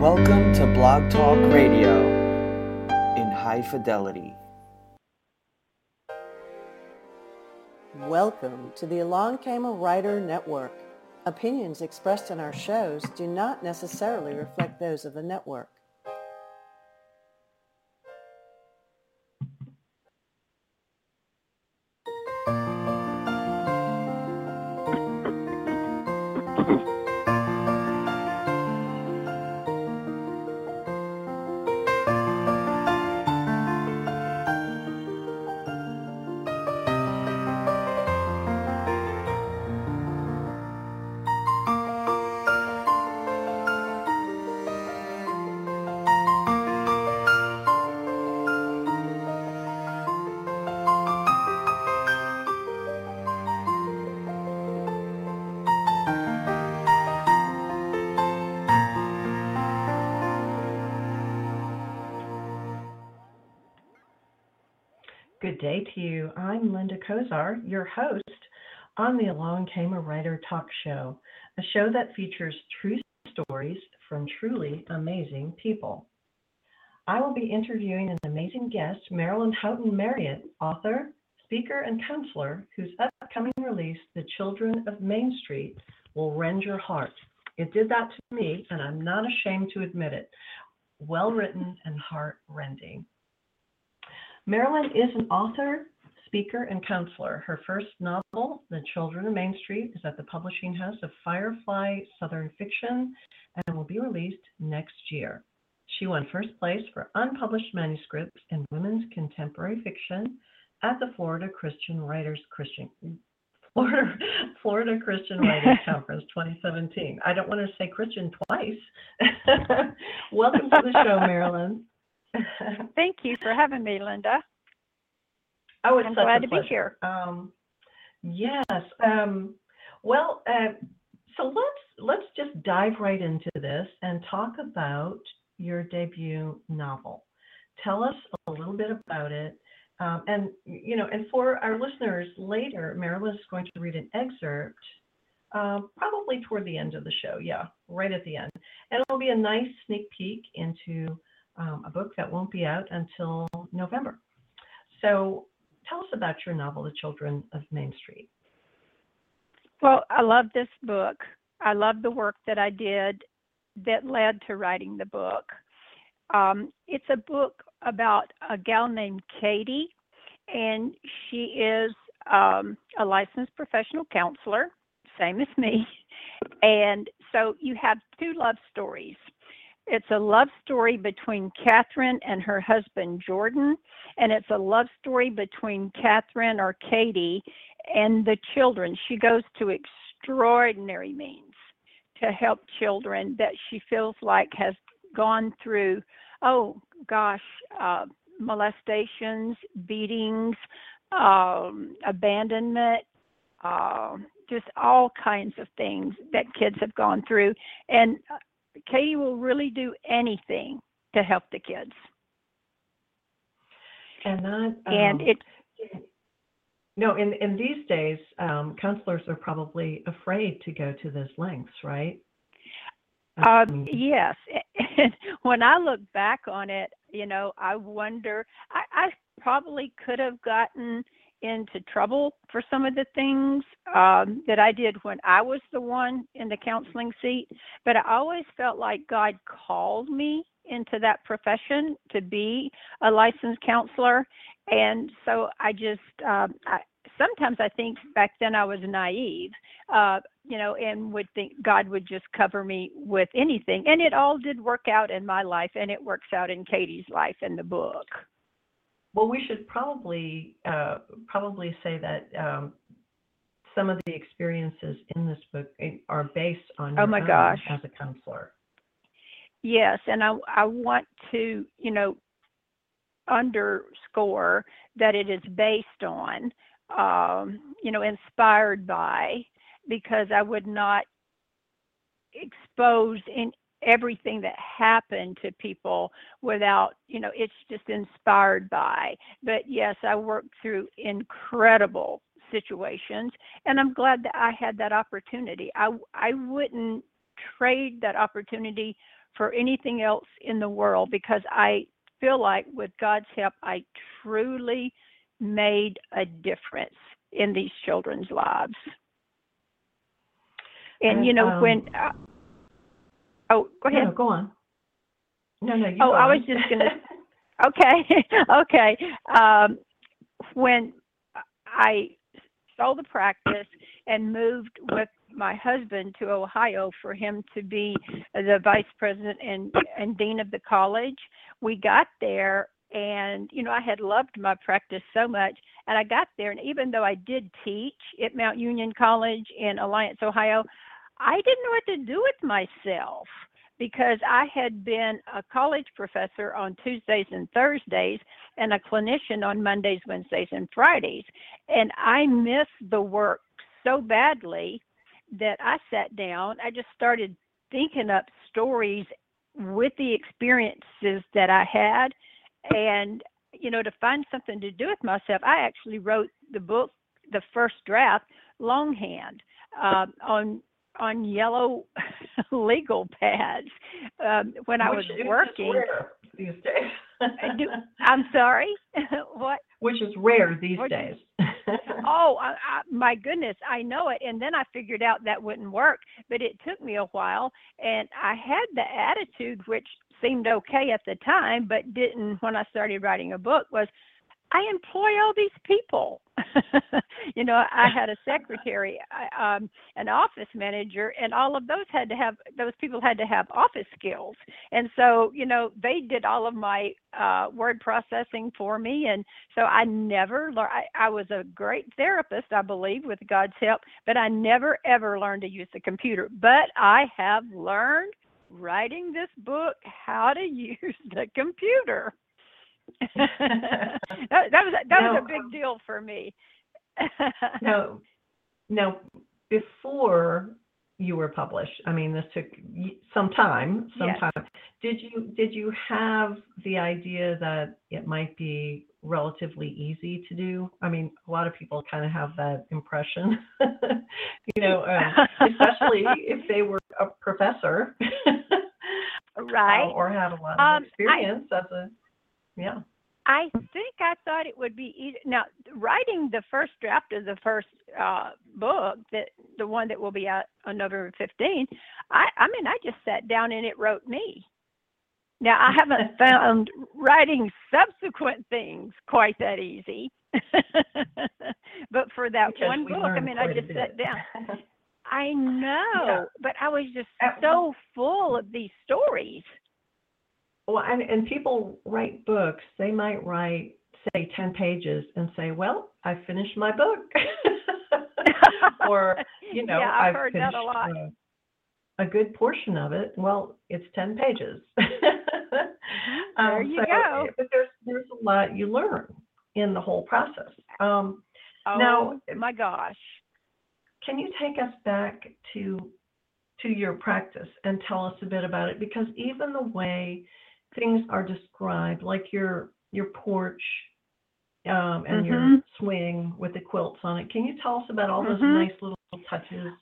Welcome to Blog Talk Radio in high fidelity. Welcome to the Along Came a Writer Network. Opinions expressed in our shows do not necessarily reflect those of the network. To you. I'm Linda Kozar, your host on the Along Came a Writer talk show, a show that features true stories from truly amazing people. I will be interviewing an amazing guest, Merilyn Howton Marriott, author, speaker, and counselor, whose upcoming release, The Children of Main Street, will rend your heart. It did that to me, and I'm not ashamed to admit it. Well written and heart rending. Merilyn is an author, speaker, and counselor. Her first novel, The Children of Main Street, is at the publishing house of Firefly Southern Fiction and will be released next year. She won first place for unpublished manuscripts in women's contemporary fiction at the Florida Christian Writers Christian Florida Florida Christian Writers Conference 2017. I don't want to say Christian twice. Welcome to the show, Merilyn. Thank you for having me, Linda. Oh, it's I'm such glad a to be here. Um, yes. Um, well, uh, so let's let's just dive right into this and talk about your debut novel. Tell us a little bit about it, um, and you know, and for our listeners later, Merilyn is going to read an excerpt. Uh, probably toward the end of the show, yeah, right at the end. And it'll be a nice sneak peek into um, a book that won't be out until November. So tell us about your novel, The Children of Main Street. Well, I love this book. I love the work that I did that led to writing the book. Um, it's a book about a gal named Katie, and she is um, a licensed professional counselor, same as me. And so you have two love stories. It's a love story between Catherine and her husband Jordan, and it's a love story between Catherine or Katie and the children. She goes to extraordinary means to help children that she feels like has gone through, oh gosh, uh, molestations, beatings, um, abandonment, uh, just all kinds of things that kids have gone through. And uh, Katie will really do anything to help the kids. And that, and um, it no, in in these days, um, counselors are probably afraid to go to those lengths, right? Um, yes. And when I look back on it, you know, I wonder, I, I probably could have gotten into trouble for some of the things um, that I did when I was the one in the counseling seat, but I always felt like God called me into that profession to be a licensed counselor. And so I just, um, I, sometimes I think back then I was naive, uh, you know, and would think God would just cover me with anything. And it all did work out in my life, and it works out in Katie's life in the book. Well, we should probably uh, probably say that um, some of the experiences in this book eh, are based on Oh my gosh. as a counselor. yes, and I I want to you know underscore that it is based on, um, you know, inspired by, because I would not expose in everything that happened to people without you know it's just inspired by. But yes i worked through incredible situations and i'm glad that i had that opportunity. I i wouldn't trade that opportunity for anything else in the world because i feel like with god's help i truly made a difference in these children's lives. And, you know um, when oh go ahead No, go on. No, no, you Oh, I was just gonna- Okay, okay. Um, when I sold the practice and moved with my husband to Ohio for him to be the vice president and, and dean of the college, we got there and you know I had loved my practice so much and I got there and even though I did teach at Mount Union College in Alliance, Ohio, I didn't know what to do with myself because I had been a college professor on Tuesdays and Thursdays and a clinician on Mondays, Wednesdays, and Fridays. And I missed the work so badly that I sat down. I just started thinking up stories with the experiences that I had. And, you know, to find something to do with myself, I actually wrote the book, the first draft, longhand um, on on yellow legal pads um, when I was Which is working. rare these days. Do- I'm sorry. what? Which is rare these What- days. Oh, I, I, my goodness, I know it. And then I figured out that wouldn't work, but it took me a while. And I had the attitude, which seemed okay at the time, but didn't when I started writing a book, was I employ all these people. you know, I had a secretary, um, an office manager, and all of those had to have those people had to have office skills. And so, you know, they did all of my uh, word processing for me, and so I never learned. I, I was a great therapist, I believe, with God's help, but I never ever learned to use the computer. But I have learned writing this book how to use the computer. that, that was that was Now, a big deal for me. now, now, before you were published, I mean, this took some time. Some Yes. time. Did you did you have the idea that it might be relatively easy to do? I mean, a lot of people kind of have that impression, you know, um, especially if they were a professor, right. uh, or had a lot of Um, I- experience as a, yeah. I think I thought it would be easy. Now, writing the first draft of the first uh, book, that the one that will be out on November 15, I, I mean, I just sat down and it wrote me. Now, I haven't found writing subsequent things quite that easy. but for that Because one book, I mean, I just sat down. I know, but I was just so full of these stories. Well, and, and people write books. They might write, say, 10 pages and say, well, I finished my book. or, you know, yeah, I've I've heard finished that a lot. uh, a good portion of it. Well, it's 10 pages. There you so, go. But there's, there's a lot you learn in the whole process. Um, Oh Now- my gosh. can you take us back to to your practice and tell us a bit about it because even the way things are described like your your porch um, and your Mhm. swing with the quilts on it can you tell us about all those Mhm. nice little touches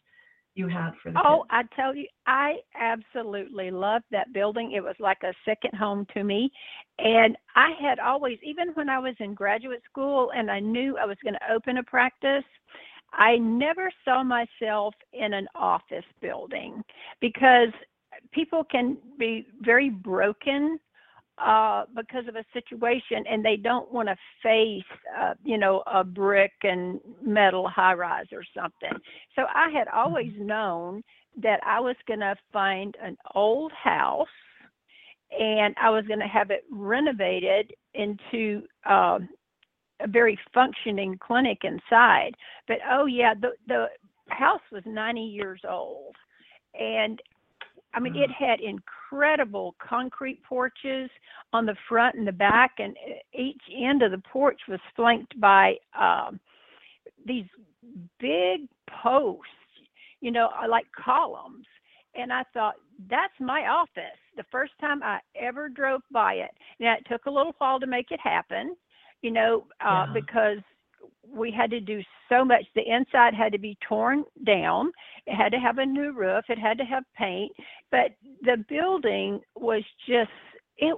you had for the Oh, kids I tell you, I absolutely loved that building. It was like a second home to me. And I had always, even when I was in graduate school and I knew I was going to open a practice, I never saw myself in an office building because people can be very broken uh, because of a situation and they don't want to face, uh, you know, a brick and metal high rise or something. So I had always known that I was going to find an old house and I was going to have it renovated into um, a very functioning clinic inside. But oh yeah, the the house was 90 years old, and I mean, it had incredible concrete porches on the front and the back, and each end of the porch was flanked by um, these big posts, you know, uh, like columns. And I thought, that's my office. The first time I ever drove by it. Now, it took a little while to make it happen, you know, uh, yeah. because we had to do so much. The inside had to be torn down. It had to have a new roof. It had to have paint. But the building was just it.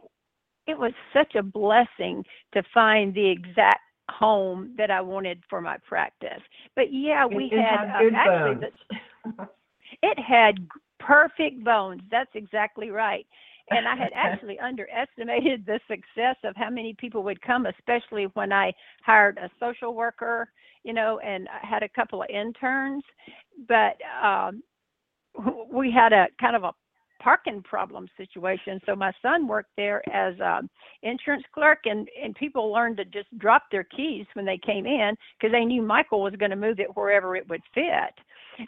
It was such a blessing to find the exact home that I wanted for my practice. But yeah, we it, had, uh, actually the, it had perfect bones. That's exactly right and I had actually underestimated the success of how many people would come, especially when I hired a social worker, you know, and I had a couple of interns. But um, we had a kind of a parking problem situation. So my son worked there as an insurance clerk, and and people learned to just drop their keys when they came in because they knew Michael was going to move it wherever it would fit.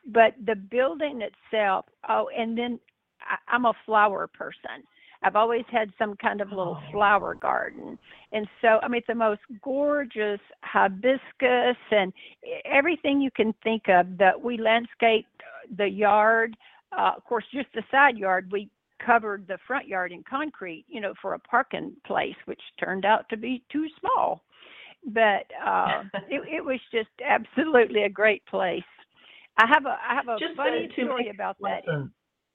But the building itself, oh, and then I, I'm a flower person. I've always had some kind of little oh. flower garden. And so, I mean, it's the most gorgeous hibiscus and everything you can think of that we landscaped the yard. Uh, of course, just the side yard, we covered the front yard in concrete, you know, for a parking place, which turned out to be too small. But uh, it, it was just absolutely a great place. I have a I have a just funny story about that.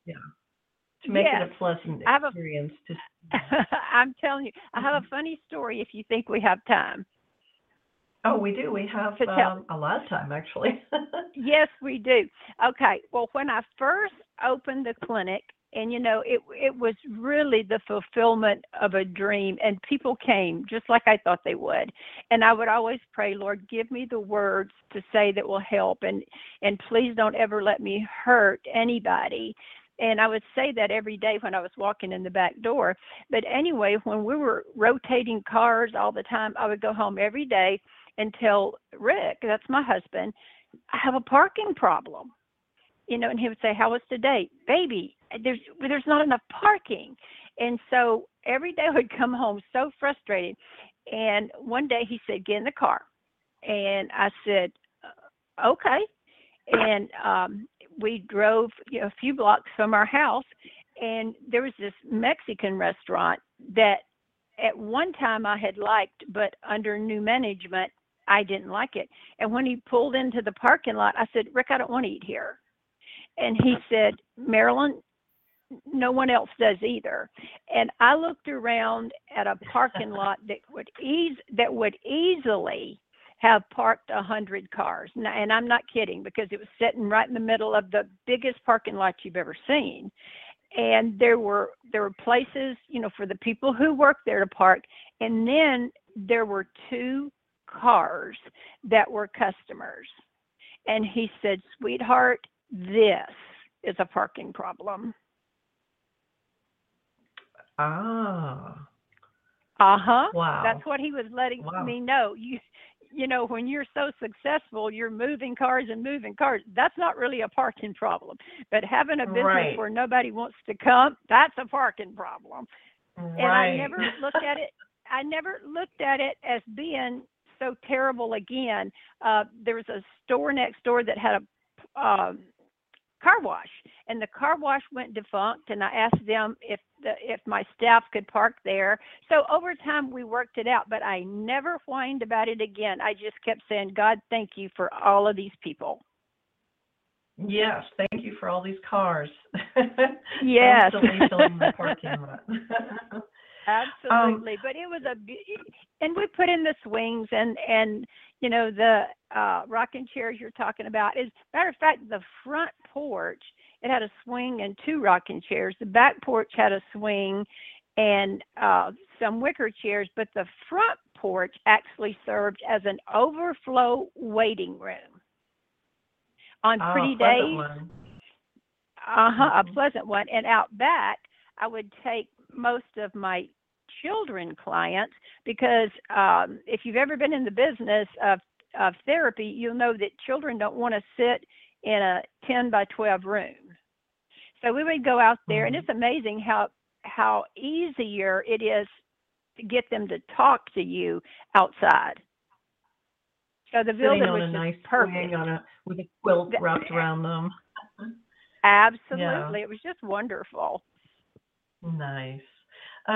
Yeah to make yes. it a pleasant I have a, experience. To... I'm telling you, I have a mm-hmm. funny story if you think we have time. Oh, we do. We have um, a lot of time, actually. yes, we do. Okay. Well, when I first opened the clinic, and you know, it it was really the fulfillment of a dream, and people came just like I thought they would. And I would always pray, Lord, give me the words to say that will help, and and please don't ever let me hurt anybody and I would say that every day when I was walking in the back door. But anyway, when we were rotating cars all the time, I would go home every day and tell Rick, that's my husband, I have a parking problem. You know, and he would say, "How was today, baby? There's there's not enough parking." And so every day I would come home so frustrated. And one day he said, "Get in the car," and I said, "Okay." And um, we drove you know, a few blocks from our house, and there was this Mexican restaurant that at one time I had liked, but under new management, I didn't like it. And when he pulled into the parking lot, I said, Rick, I don't want to eat here. And he said, Merilyn, no one else does either. And I looked around at a parking lot that would ease that would easily have parked a hundred cars, and I'm not kidding because it was sitting right in the middle of the biggest parking lot you've ever seen. And there were there were places, you know, for the people who work there to park, and then there were two cars that were customers. And he said, "Sweetheart, this is a parking problem." Ah. Uh huh. Wow. That's what he was letting wow. me know. You you know, when you're so successful, you're moving cars and moving cars. That's not really a parking problem. But having a business right. where nobody wants to come, that's a parking problem. Right. And I never looked at it. I never looked at it as being so terrible again. Uh, there was a store next door that had a um, car wash and the car wash went defunct and i asked them if the, if my staff could park there. So over time we worked it out but i never whined about it again. I just kept saying god thank you for all of these people. Yes thank you for all these cars. Yes. Filling the parking lot. Absolutely um, but it was a and we put in the swings and and you know the uh rocking chairs you're talking about is matter of fact the front porch it had a swing and two rocking chairs. The back porch had a swing and uh some wicker chairs but the front porch actually served as an overflow waiting room. On oh, pretty days. uh-huh mm-hmm. a pleasant one. And out back i would take most of my children clients because um, if you've ever been in the business of, of therapy, you'll know that children don't want to sit in a 10 by 12 room. So we would go out there, and Mhm. it's amazing how how easier it is to get them to talk to you outside. So the Sitting building on was a just nice perfect. on a with a quilt wrapped around them. Absolutely, it was just wonderful. Nice.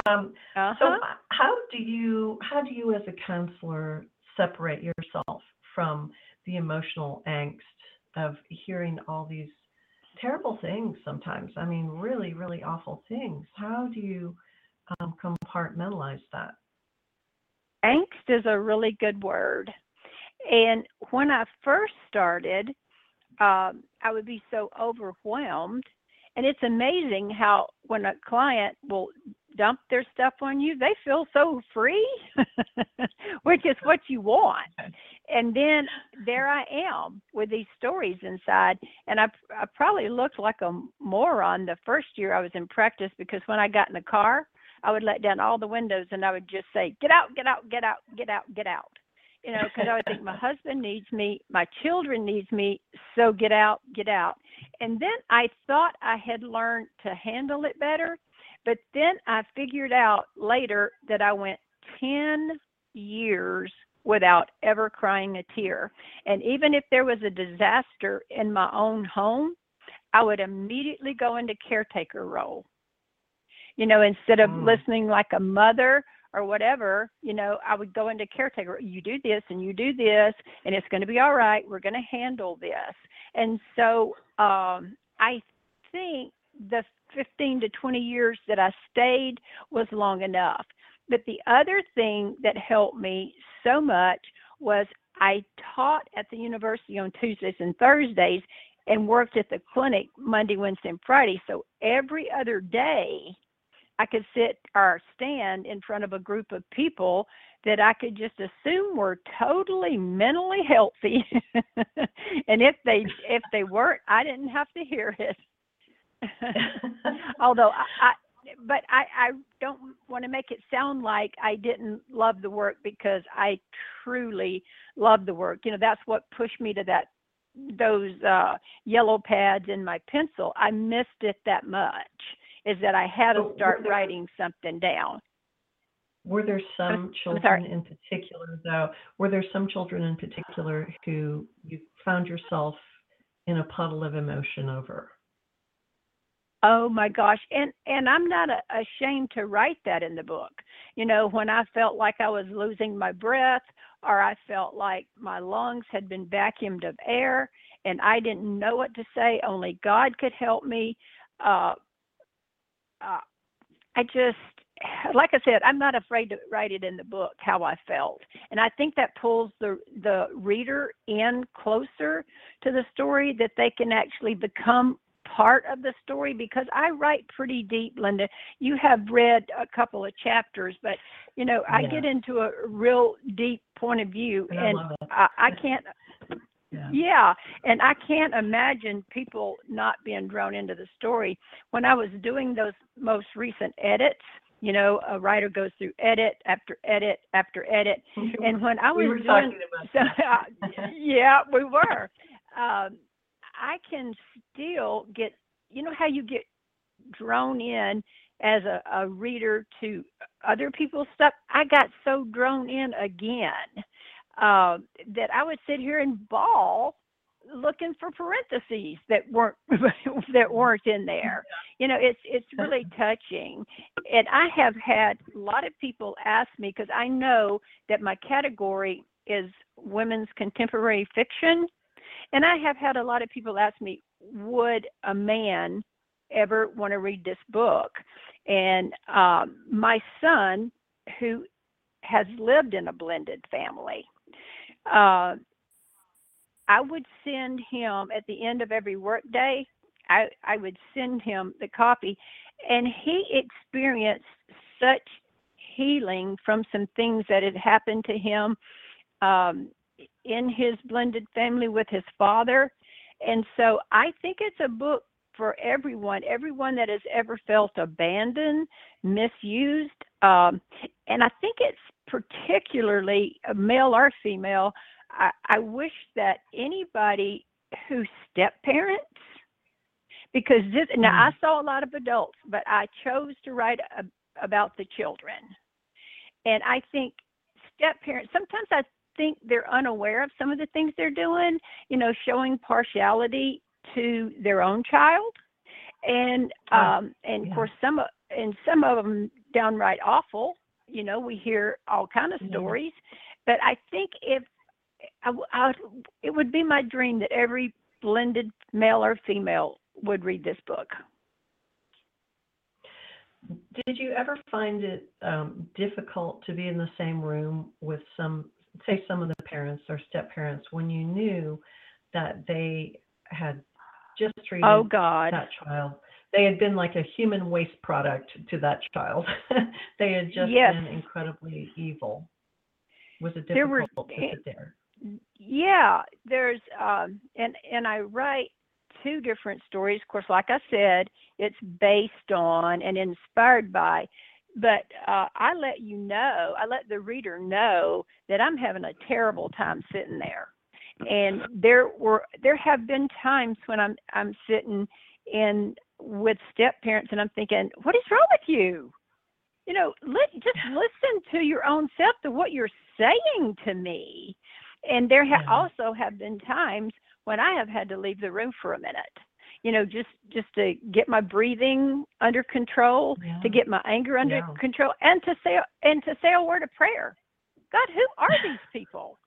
Um, Uh so, how do you how do you as a counselor separate yourself from the emotional angst of hearing all these terrible things sometimes? I mean, really, really awful things. How do you um, compartmentalize that? angst is a really good word. And when I first started, um, I would be so overwhelmed. And it's amazing how when a client will dump their stuff on you, they feel so free, which is what you want. And then there I am with these stories inside. And I, I probably looked like a moron the first year I was in practice because when I got in the car, I would let down all the windows and I would just say, "Get out, get out, get out, get out, get out." You know, because I would think my husband needs me, my children needs me, so get out, get out. And then I thought I had learned to handle it better, but then I figured out later that I went 10 years without ever crying a tear. And even if there was a disaster in my own home, I would immediately go into caretaker role you know, instead of Mm. listening like a mother or whatever, you know, I would go into caretaker. You do this and you do this, and it's going to be all right. We're going to handle this. And so um, I think the 15 to 20 years that I stayed was long enough. But the other thing that helped me so much was I taught at the university on Tuesdays and Thursdays and worked at the clinic Monday, Wednesday, and Friday. So every other day, I could sit or stand in front of a group of people that I could just assume were totally mentally healthy. and if they if they weren't, I didn't have to hear it. Although I, but I, I don't want to make it sound like I didn't love the work because I truly love the work. You know, that's what pushed me to that those uh yellow pads and my pencil. I missed it that much is that I had to start there- writing something down. Were there some children in particular, though? Were there some children in particular who you found yourself in a puddle of emotion over? Oh my gosh. And and I'm not a, ashamed to write that in the book. You know, when I felt like I was losing my breath or I felt like my lungs had been vacuumed of air and I didn't know what to say, only God could help me. Uh, uh I just like I said, I'm not afraid to write it in the book how I felt. And I think that pulls the the reader in closer to the story that they can actually become part of the story because I write pretty deep, Linda. You have read a couple of chapters, but you know, I Yeah. get into a real deep point of view And I and it. I, I can't Yeah. yeah, and I can't imagine people not being drawn into the story. When I was doing those most recent edits, you know, a writer goes through edit after edit after edit, and when I was we doing talking about so, uh, yeah, we were. Um, I can still get, you know, how you get drawn in as a, a reader to other people's stuff. I got so drawn in again uh, that I would sit here and bawl looking for parentheses that weren't that weren't in there. You know, it's it's really touching. And I have had a lot of people ask me because I know that my category is women's contemporary fiction. And I have had a lot of people ask me, would a man ever want to read this book? And um, my son, who has lived in a blended family, uh, I would send him at the end of every workday. I, I would send him the copy, and he experienced such healing from some things that had happened to him um, in his blended family with his father. And so I think it's a book for everyone, everyone that has ever felt abandoned, misused. Um, and I think it's particularly male or female. I, I wish that anybody who step parents, because this now Mm. I saw a lot of adults, but I chose to write a, about the children. And I think step parents sometimes I think they're unaware of some of the things they're doing, you know, showing partiality to their own child. And Oh, um and yeah. of course some of and some of them downright awful. You know, we hear all kind of Yeah. stories. But I think if I, I it would be my dream that every blended male or female would read this book. Did you ever find it um, difficult to be in the same room with some, say, some of the parents or step parents when you knew that they had just treated Oh God. that child? They had been like a human waste product to that child. they had just Yes. been incredibly evil. Was it There were- difficult to sit there? yeah there's um and and i write two different stories of course like i said it's based on and inspired by but uh i let you know i let the reader know that i'm having a terrible time sitting there. And there were there have been times when i'm i'm sitting in with step parents and i'm thinking what is wrong with you? You know let just listen to your own self to what you're saying to me. And there ha- also have been times when I have had to leave the room for a minute, you know, just just to get my breathing under control, Yeah. to get my anger under Yeah. control, and to say and to say a word of prayer. God, who are these people?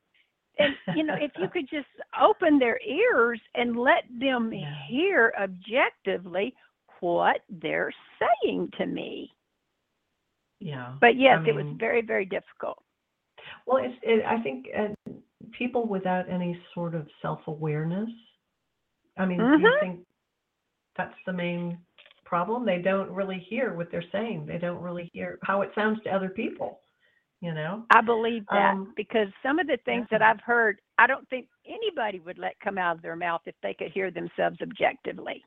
And you know, if you could just open their ears and let them Yeah. hear objectively what they're saying to me. Yeah. But yes, I it was very very difficult. Well, it's, it, I think uh, people without any sort of self-awareness. I mean, do you Mhm. think that's the main problem? They don't really hear what they're saying. They don't really hear how it sounds to other people. You know? I believe that Um, because some of the things that. I've heard, I don't think anybody would let come out of their mouth if they could hear themselves objectively.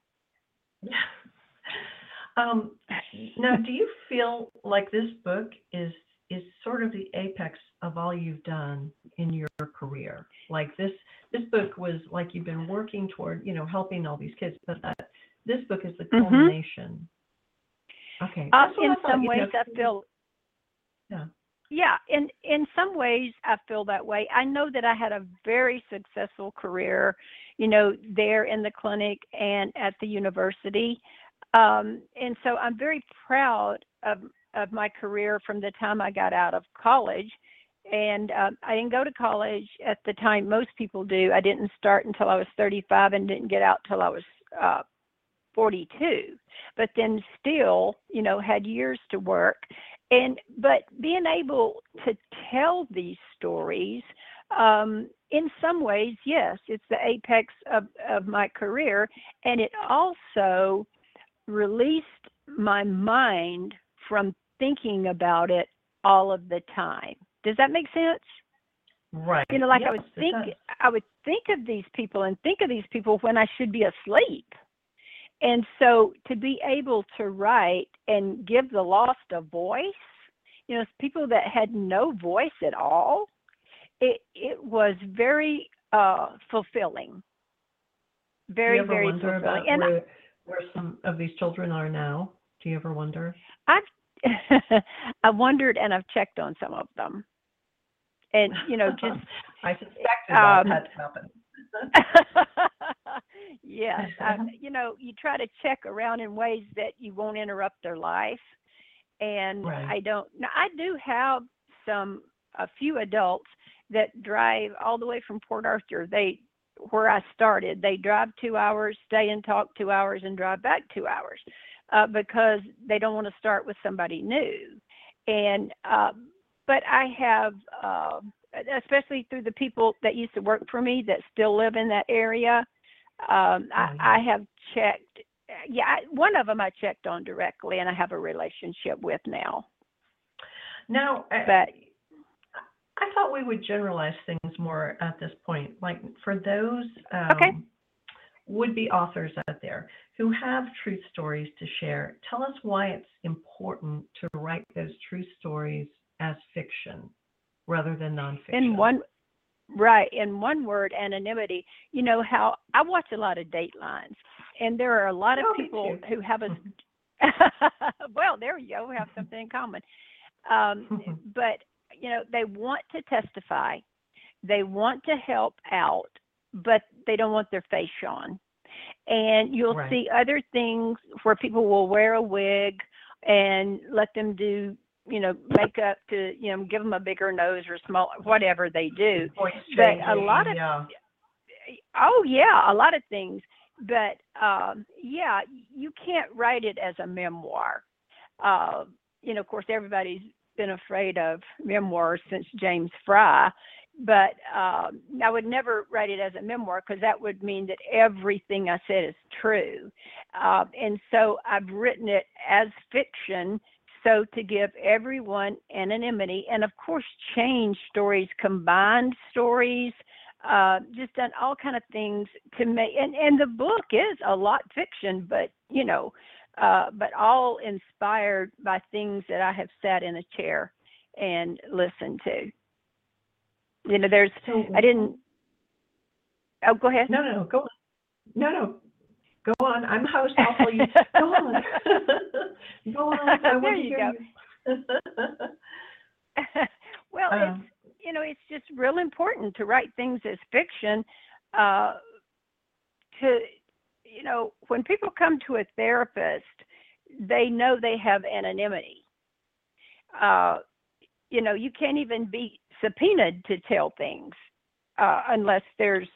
um, now, do you feel like this book is is sort of the apex of all you've done in your career? Like this this book was like you've been working toward, you know, helping all these kids, but that this book is the Mhm. culmination. Okay. Uh, that's what in I thought, some you ways, know, I feel Yeah. yeah. In in some ways, I feel that way. I know that I had a very successful career, you know, there in the clinic and at the university, um, and so I'm very proud of of my career from the time I got out of college. And um, I didn't go to college at the time most people do. I didn't start until I was 35 and didn't get out till I was uh, 42. But then still, you know, had years to work. And but being able to tell these stories, um, in some ways, yes, it's the apex of, of my career, and it also released my mind from thinking about it all of the time. Does that make sense? Right. You know, like I would think. I would think of these people and think of these people when I should be asleep. And so to be able to write and give the lost a voice, you know, people that had no voice at all, it it was very uh fulfilling. Very, Do you ever very fulfilling. and where, where some of these children are now? Do you ever wonder? I've I wondered and I've checked on some of them. And you know, just I suspected that um, had to happen. yes, I, you know, you try to check around in ways that you won't interrupt their life. And Right. I don't. Now, I do have some a few adults that drive all the way from Port Arthur. They where I started. They drive two hours, stay and talk two hours, and drive back two hours uh, because they don't want to start with somebody new. And uh, but I have. Uh, especially through the people that used to work for me that still live in that area. Um, I, Oh. I have checked. Yeah, I, one of them I checked on directly, and I have a relationship with now. Now, uh, But I thought we would generalize things more at this point. Like for those um, Okay. would-be authors out there who have truth stories to share, tell us why it's important to write those true stories as fiction rather than nonfiction. in one, right, in one word, anonymity. You know how I watch a lot of Datelines, and there are a lot of Oh, people who have a well, there you go. We have something in common. Um, but you know, they want to testify, they want to help out, but they don't want their face shown. And you'll Right. see other things where people will wear a wig and let them do, you know, makeup to, you know, give them a bigger nose or small, whatever they do. Voice But a lot of yeah. Oh yeah, a lot of things. But um, yeah, you can't write it as a memoir. Uh, you know, of course, everybody's been afraid of memoirs since James Frey, but um, I would never write it as a memoir because that would mean that everything I said is true. Uh, and so I've written it as fiction. So to give everyone anonymity, and of course, change stories, combined stories, uh, just done all kind of things to make and and the book is a lot fiction but you know uh but all inspired by things that i have sat in a chair and listened to you know there's i didn't oh go ahead No, no, go on. No, no, go on. I'm host. I'll tell you. Go on. go on. I There you go. you. well Um, it's you know it's just real important to write things as fiction uh to you know when people come to a therapist they know they have anonymity uh you know you can't even be subpoenaed to tell things uh unless there's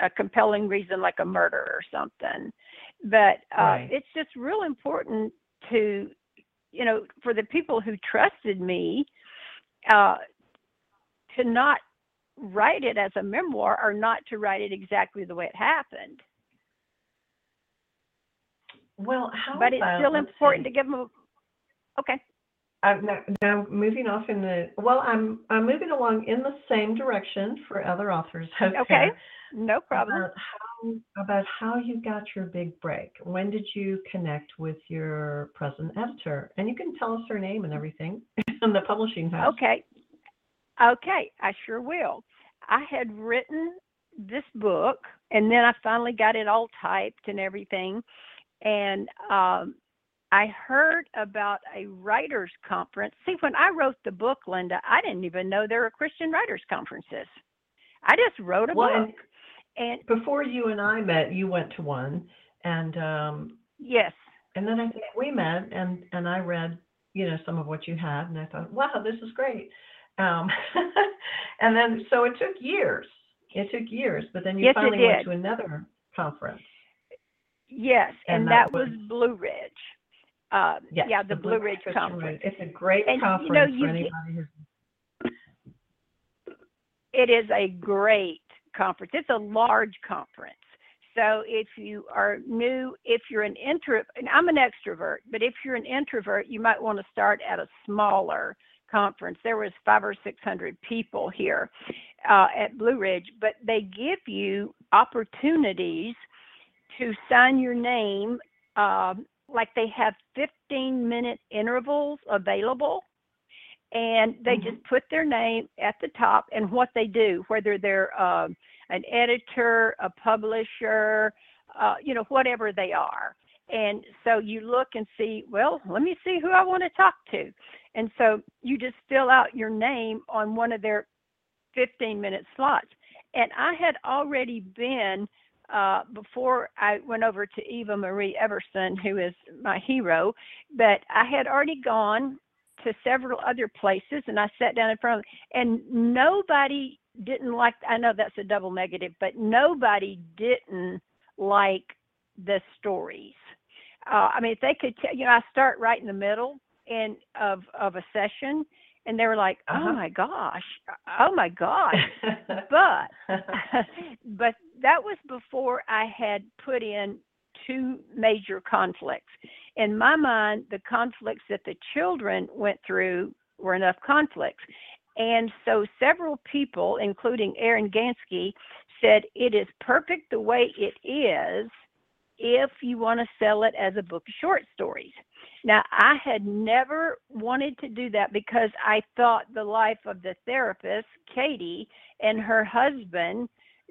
a compelling reason like a murder or something but uh Right. it's just real important to you know for the people who trusted me uh to not write it as a memoir or not to write it exactly the way it happened. well, how but it's still important see. to give them a okay. I'm now, now moving off in the well, I'm I'm moving along in the same direction for other authors. out Okay. No problem. About how about how you got your big break. When did you connect with your present editor? And you can tell us her name and everything and the publishing house. Okay. Okay, I sure will. I had written this book and then I finally got it all typed and everything. And um, I heard about a writers conference. See, when I wrote the book, Linda, I didn't even know there were Christian writers conferences. I just wrote a Well, book. and And before you and I met, you went to one, and um, yes, and then I think we met, and and I read, you know, some of what you had, and I thought, wow, this is great. Um, and then so it took years. It took years, but then you Yes, finally went to another conference. yes, And and, that that, was, was- Blue Ridge. Uh, Yes, yeah, the, Blue Ridge conference. It's a great And, you know, conference you for get- anybody who's. It is a great conference. It's a large conference. So if you are new, if you're an introvert, and I'm an extrovert, but if you're an introvert, you might want to start at a smaller conference. There was five or six hundred people here uh, at Blue Ridge, but they give you opportunities to sign your name. Um, like they have 15 minute intervals available and they Mhm. just put their name at the top and what they do, whether they're um, an editor, a publisher, uh, you know, whatever they are. And so you look and see, well, let me see who I want to talk to. And so you just fill out your name on one of their 15 minute slots. And I had already been, uh, before I went over to Eva Marie Everson, who is my hero, but I had already gone to several other places and I sat down in front of and nobody didn't like I know that's a double negative, but nobody didn't like the stories. Uh, I mean, if they could, tell, you know, I start right in the middle and of of a session, and they were like, "Oh Uh-huh. my gosh, oh my gosh!" but but that was before I had put in two major conflicts. In my mind, the conflicts that the children went through were enough conflicts. And so several people, including Aaron Gansky, said it is perfect the way it is if you want to sell it as a book of short stories. Now, I had never wanted to do that because I thought the life of the therapist, Katie, and her husband,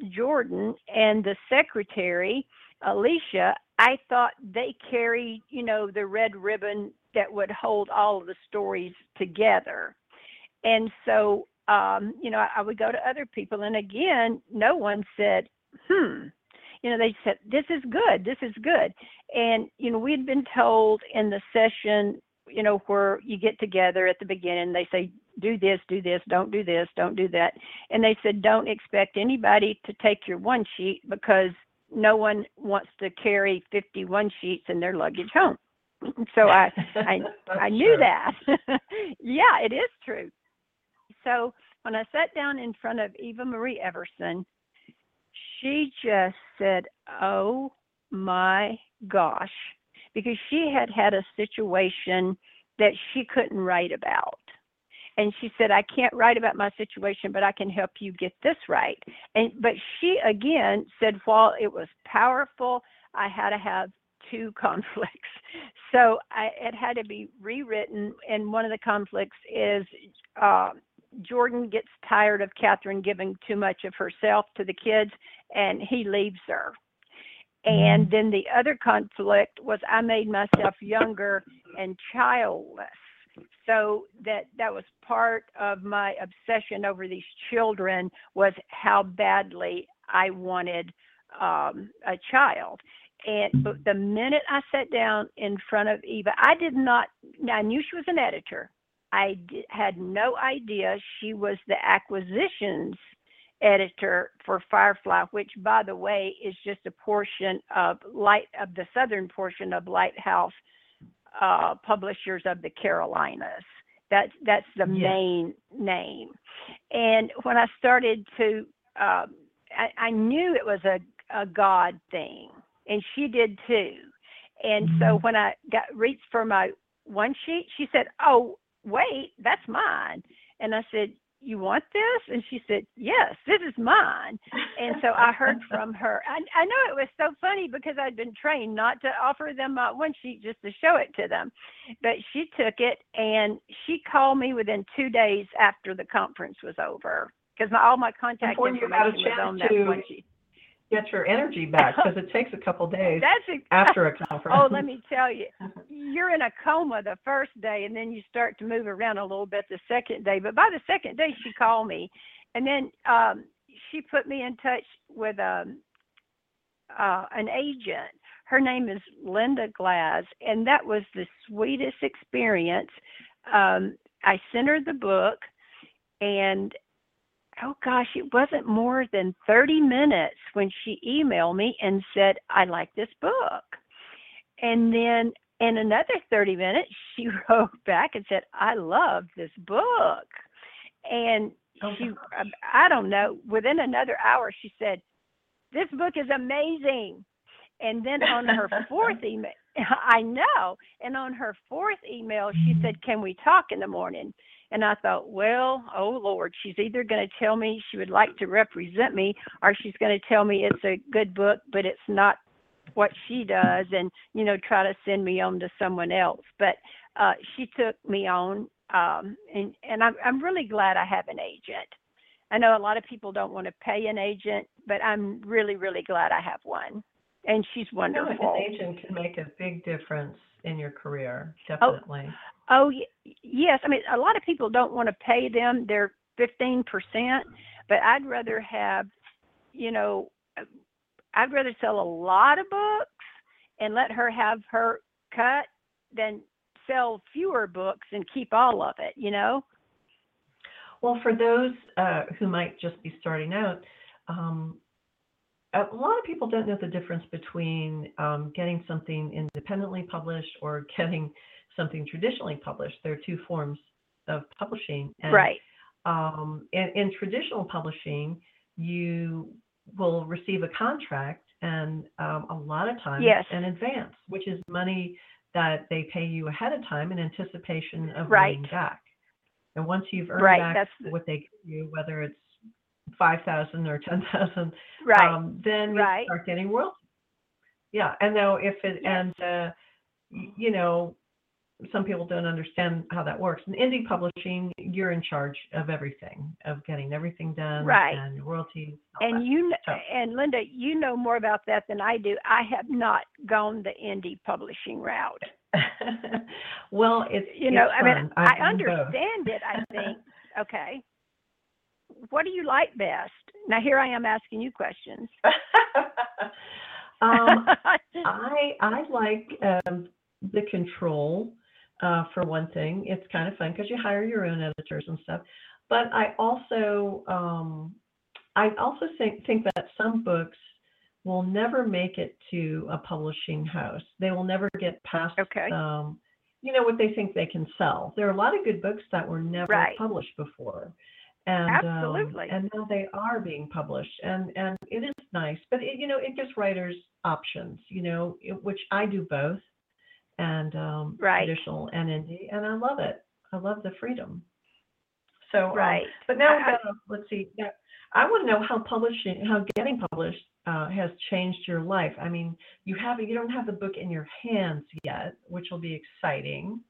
Jordan, and the secretary, Alicia, I thought they carried, you know, the red ribbon that would hold all of the stories together. And so, um, you know, I, I would go to other people, and again, no one said, hmm. You know, they said, this is good, this is good. And, you know, we'd been told in the session, you know, where you get together at the beginning, they say, do this, do this, don't do this, don't do that. And they said, don't expect anybody to take your one sheet because no one wants to carry 51 sheets in their luggage home. So I I I knew true. that. yeah, it is true. So when I sat down in front of Eva Marie Everson, she just said, "Oh my gosh," because she had had a situation that she couldn't write about. And she said, I can't write about my situation, but I can help you get this right. And but she again said, while it was powerful, I had to have two conflicts. So I, it had to be rewritten. And one of the conflicts is uh, Jordan gets tired of Catherine giving too much of herself to the kids, and he leaves her. And then the other conflict was I made myself younger and childless. So that that was part of my obsession over these children was how badly I wanted um, a child. And but the minute I sat down in front of Eva, I did not. I knew she was an editor. I had no idea she was the acquisitions editor for Firefly, which, by the way, is just a portion of light of the southern portion of Lighthouse uh, Publishers of the Carolinas. That's that's the Yes. main name. And when I started to, um, I, I knew it was a a God thing, and she did too. And so when I got reached for my one sheet, she said, "Oh, wait, that's mine." And I said, "You want this?" And she said, "Yes, this is mine." And so I heard from her. I, I know it was so funny because I'd been trained not to offer them my one sheet just to show it to them. But she took it and she called me within two days after the conference was over because all my contact Before you had a information was on that to- one sheet. Get your energy back because it takes a couple days That's ex- after a conference. Oh, let me tell you, you're in a coma the first day, and then you start to move around a little bit the second day. But by the second day, she called me, and then um, she put me in touch with um, uh, an agent. Her name is Linda Glaz, and that was the sweetest experience. Um, I sent her the book, and oh gosh, it wasn't more than 30 minutes when she emailed me and said, I like this book. And then in another 30 minutes, she wrote back and said, I love this book. And Oh, she, gosh. Um, I don't know, within another hour, she said, This book is amazing. And then on her fourth email, I know. And on her fourth email, she said, mm-hmm. Can we talk in the morning? And I thought, well, oh Lord, she's either going to tell me she would like to represent me or she's going to tell me it's a good book, but it's not what she does and, you know, try to send me on to someone else. But uh, she took me on. Um, and and I'm, I'm really glad I have an agent. I know a lot of people don't want to pay an agent, but I'm really, really glad I have one. And she's I feel like wonderful. an agent can make a big difference in your career, Oh, definitely. Oh, y- yes. I mean, a lot of people don't want to pay them their 15%, but I'd rather have, you know, uh, I'd rather sell a lot of books and let her have her cut than sell fewer books and keep all of it, you know? Well, for those uh, who might just be starting out, um, a lot of people don't know the difference between um, getting something independently published or getting something traditionally published. There are two forms of publishing. And, right. Um, in, in traditional publishing, you will receive a contract and um, a lot of times Yes. in advance, which is money that they pay you ahead of time in anticipation of Right. earning back. And once you've earned Right, back that's what they give you, whether it's five thousand or ten thousand, Right. um, then you Right. start getting royalties. Yeah, and now if it Yes. and uh, you know, some people don't understand how that works. In indie publishing, you're in charge of everything, of getting everything done, Right. and royalties. And you So- and Linda, you know more about that than I do. I have not gone the indie publishing route. well, it's You know, it's I mean. I've I done both. understand it. I think. okay. What do you like best? Now here I am asking you questions. um, I I like um, the control uh, for one thing. It's kind of fun because you hire your own editors and stuff. But I also um, I also think think that some books will never make it to a publishing house. They will never get past Okay. um, you know what they think they can sell. There are a lot of good books that were never Right. published before. And, um, Absolutely. and now they are being published, and and it is nice, but it, you know it gives writers options, you know, it- which I do both, and um, Right. traditional and indie, and I love it. I love the freedom. So, um, Right. but now I- got let's see. Now, I want to know how publishing, how getting published uh, has changed your life. I mean, you have you don't have the book in your hands yet, which will be exciting.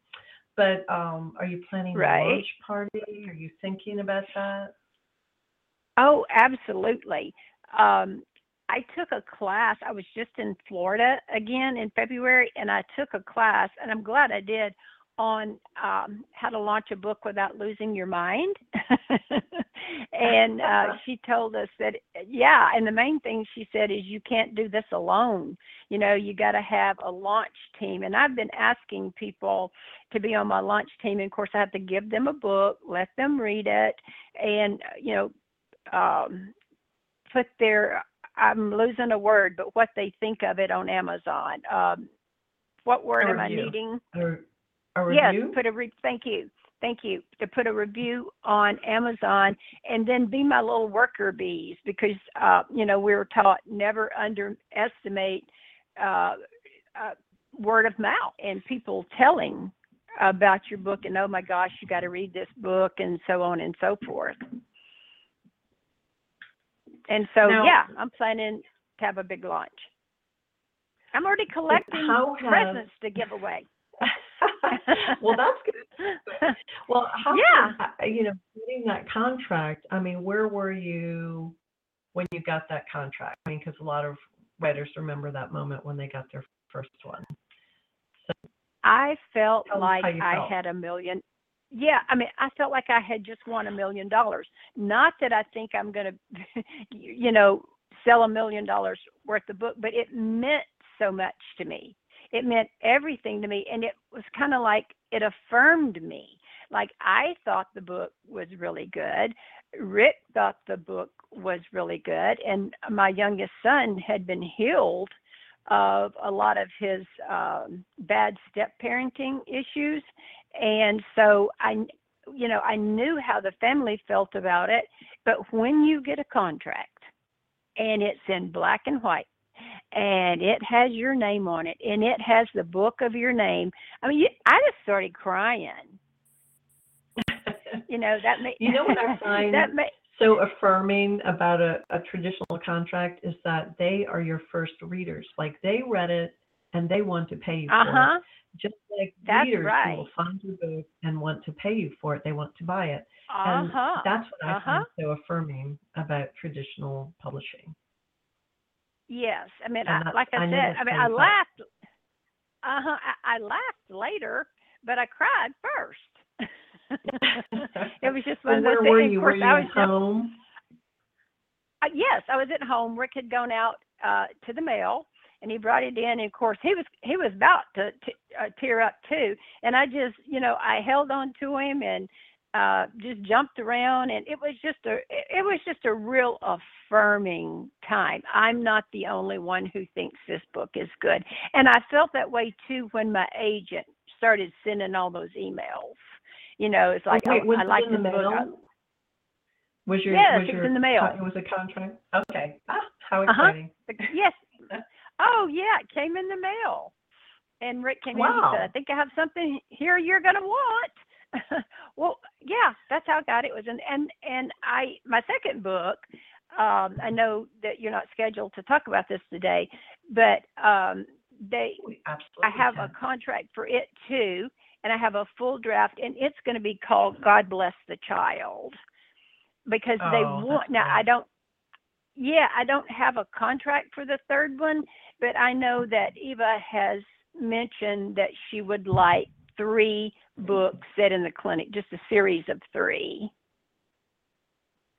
But um, are you planning Right. a launch party? Are you thinking about that? Oh, absolutely. Um, I took a class. I was just in Florida again in February, and I took a class, and I'm glad I did, on um, how to launch a book without losing your mind. and uh, she told us that, yeah, and the main thing she said is you can't do this alone. You know, you got to have a launch team. And I've been asking people to be on my launch team. And of course, I have to give them a book, let them read it, and, you know, um, put their I'm losing a word, but what they think of it on Amazon. Um, what word am I needing? Or a Yes, put a re- thank you, thank you to put a review on Amazon, and then be my little worker bees because uh, you know we were taught never underestimate uh, uh, word of mouth and people telling about your book and oh my gosh you got to read this book and so on and so forth. And so Now- yeah, I'm planning to have a big launch. I'm already collecting how has- presents to give away. well, that's good. Well, how Yeah. you know, getting that contract, I mean, where were you when you got that contract? I mean, because a lot of writers remember that moment when they got their first one. I felt like I felt. had a million. Yeah, I mean, I felt like I had just won a million dollars. Not that I think I'm going to, you know, sell a million dollars worth of book, but it meant so much to me. It meant everything to me, and it was kind of like it affirmed me. Like I thought the book was really good. Rick thought the book was really good, and my youngest son had been healed of a lot of his um, bad step parenting issues, and so I, you know, I knew how the family felt about it. But when you get a contract, and it's in black and white, and it has your name on it, and it has the book of your name, I mean, you, I just started crying. You know that made You know what I find that made so affirming about a, a traditional contract is that they are your first readers. Like they read it and they want to pay you uh for it. Just like That's readers right. who will find your book and want to pay you for it, they want to buy it. Uh And that's what I Uh-huh. find so affirming about traditional publishing. Yes, I mean, I, like I, I said, I mean, I laughed. Uh huh. I, I laughed later, but I cried first. it was just one Well, of those where were you? Were you I was just- home? uh, yes, I was at home. Rick had gone out uh, to the mail, and he brought it in. And of course, he was he was about to t- uh, tear up too. And I just, you know, I held on to him and uh, just jumped around, and it was just a it was just a real affirming time. I'm not the only one who thinks this book is good, and I felt that way too when my agent started sending all those emails. You know, it's like Wait, oh, I like the this book. I- mail? Was your Yes, was it was your in the mail. It was a contract. Okay. Ah, how Uh-huh. exciting! Yes. Oh yeah, it came in the mail. And Rick came in and said, I think I have something here you're gonna want. well, yeah, that's how I got it. It was and and and I my second book, um, I know that you're not scheduled to talk about this today, but um they I have can. a contract for it too, and I have a full draft, and it's going to be called "God Bless the Child," because they Oh, want. that's Now I don't. Yeah, I don't have a contract for the third one, but I know that Eva has mentioned that she would like three books set in the clinic, just a series of three.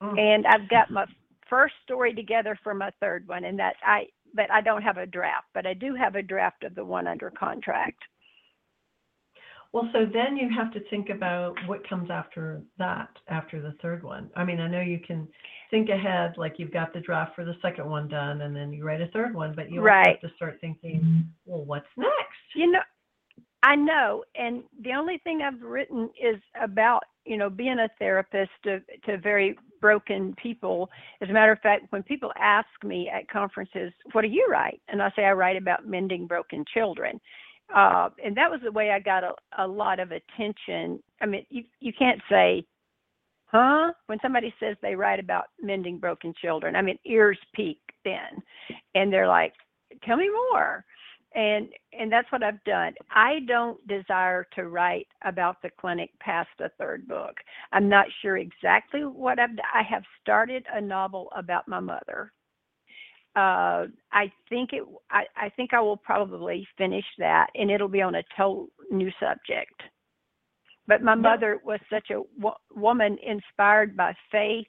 Mm. And I've got my first story together for my third one, and that I, but I don't have a draft, but I do have a draft of the one under contract. Well, so then you have to think about what comes after that, after the third one. I mean, I know you can think ahead, like you've got the draft for the second one done, and then you write a third one, but you also Right. have to start thinking, well, what's next? You know, I know, and the only thing I've written is about you know being a therapist to to very broken people. As a matter of fact, when people ask me at conferences, "What do you write?" and I say I write about mending broken children, uh, and that was the way I got a, a lot of attention. I mean, you you can't say, "Huh?" when somebody says they write about mending broken children. I mean, ears peak then, and they're like, "Tell me more." And and that's what I've done. I don't desire to write about the clinic past the third book. I'm not sure exactly what I've. I have started a novel about my mother. Uh, I think it. I, I think I will probably finish that, and it'll be on a total new subject. But my Yeah. mother was such a wo- woman inspired by faith.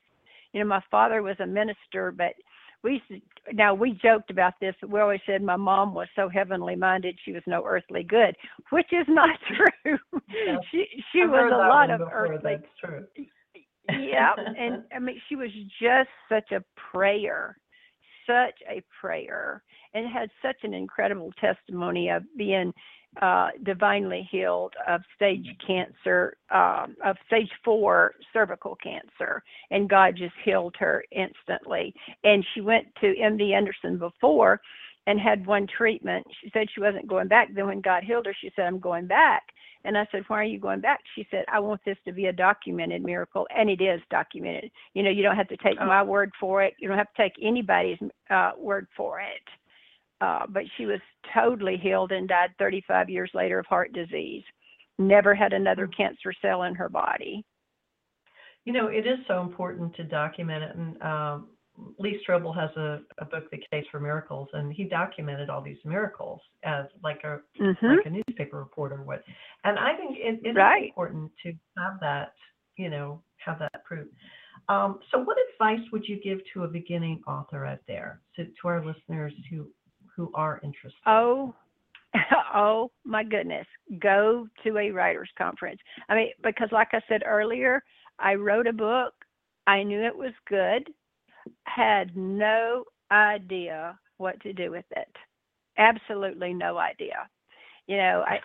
You know, my father was a minister, but we used to now we joked about this we always said my mom was so heavenly minded she was no earthly good which is not true Yeah. she she I've was a lot of before, earthly That's true. yeah and i mean she was just such a prayer such a prayer and had such an incredible testimony of being uh, divinely healed of stage cancer, um, of stage four cervical cancer, and God just healed her instantly. And she went to MD Anderson before and had one treatment. She said she wasn't going back. Then when God healed her, she said, I'm going back. And I said, Why are you going back? She said, I want this to be a documented miracle. And it is documented. You know, you don't have to take Oh. my word for it, you don't have to take anybody's uh, word for it. Uh, but she was totally healed and died 35 years later of heart disease. Never had another cancer cell in her body. You know, it is so important to document it. And um, Lee Strobel has a, a book, The Case for Miracles, and he documented all these miracles as like a Mm-hmm. like a newspaper reporter would. And I think it, it is Right. important to have that, you know, have that proof. Um, so, what advice would you give to a beginning author out there, to, to our listeners who who are interested? Oh, oh my goodness. Go to a writer's conference. I mean, because like I said earlier, I wrote a book. I knew it was good, had no idea what to do with it. Absolutely no idea. You know, I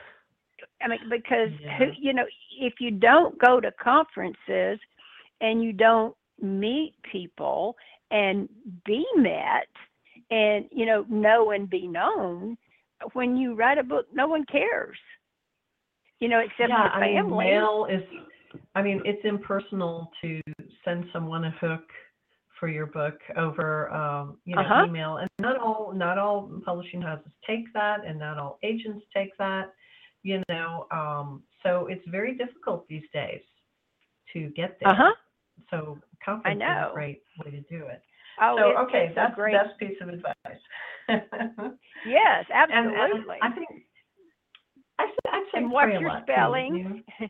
I mean because who you know, if you don't go to conferences and you don't meet people and be met and you know know and be known when you write a book no one cares you know except yeah, your I mean, family mail is. I mean, it's impersonal to send someone a hook for your book over, um, you know, Uh-huh. email, and not all not all publishing houses take that, and not all agents take that. You know, um, so it's very difficult these days to get there. uh-huh So conference is a great way to do it. Oh so it's, okay, it's that's a great the best piece of advice. yes and, and absolutely I think I I'd say And pray watch a your lot, too, spelling. you-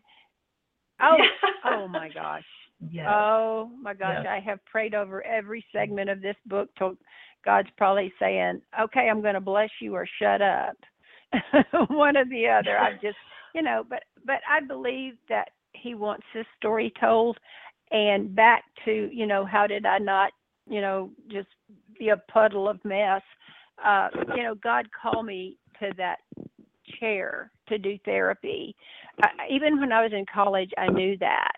oh oh my gosh Yes. Oh my gosh, Yes. I have prayed over every segment of this book till God's probably saying, "Okay, I'm going to bless you or shut up." One or the other. I've just, you know, but but I believe that he wants his story told and back to, you know, how did I not, you know, just be a puddle of mess. Uh, you know, God called me to that chair to do therapy. Even when I was in college, I knew that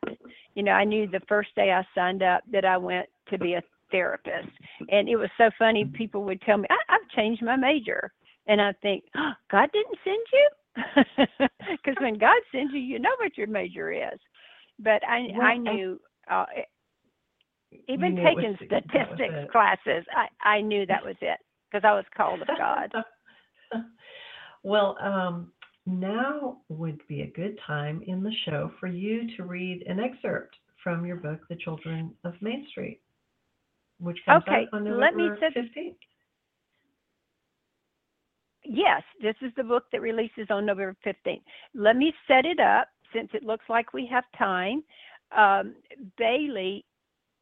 you know, I knew the first day I signed up that I went to be a therapist. And it was so funny. People would tell me, I, I've changed my major. And I think, oh, God didn't send you? Because when God sends you, you know what your major is. But I, Well, I I- knew, uh, even was- taking that was statistics it. classes, I, I knew that was it because I was called of God. well, um, now would be a good time in the show for you to read an excerpt from your book, The Children of Main Street, which comes Okay, out on let me November set- 15th. Yes, this is the book that releases on November 15th. Let me set it up since it looks like we have time. Um, Bailey,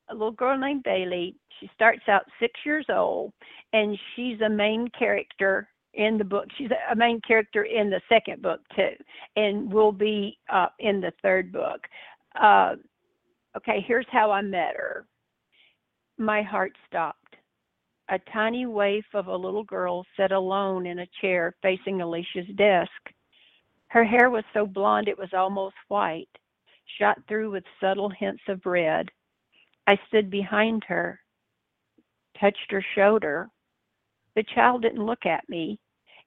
a little girl named Bailey, she starts out six years old and she's a main character in the book. She's a main character in the second book, too, and will be uh, in the third book. Uh, okay, here's how I met her. My heart stopped. A tiny waif of a little girl sat alone in a chair facing Alicia's desk. Her hair was so blonde it was almost white, shot through with subtle hints of red. I stood behind her, touched her shoulder. The child didn't look at me.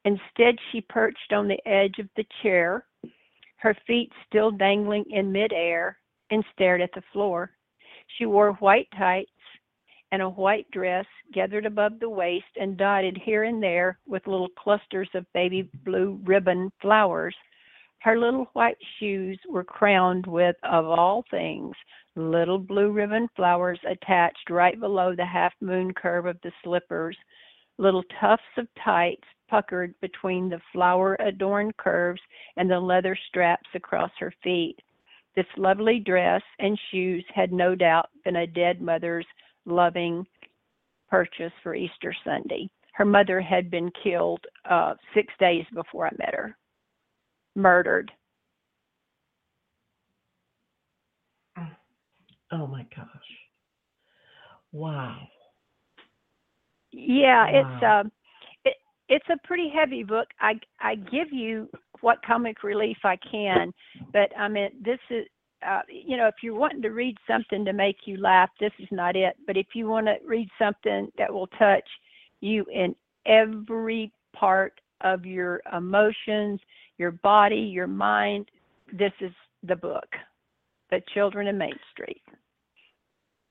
Instead, she perched on the edge of the chair, her feet still dangling in midair, and stared at the floor. She wore white tights and a white dress gathered above the waist and dotted here and there with little clusters of baby blue ribbon flowers. Her little white shoes were crowned with, of all things, little blue ribbon flowers attached right below the half moon curve of the slippers. Little tufts of tights puckered between the flower adorned curves and the leather straps across her feet. This lovely dress and shoes had no doubt been a dead mother's loving purchase for Easter Sunday. Her mother had been killed uh, six days before I met her, murdered. Oh my gosh. Wow. Yeah, it's Wow. um, it, it's a pretty heavy book. I I give you what comic relief I can, but I mean this is uh, you know if you're wanting to read something to make you laugh, this is not it. But if you want to read something that will touch you in every part of your emotions, your body, your mind, this is the book, The Children of Main Street.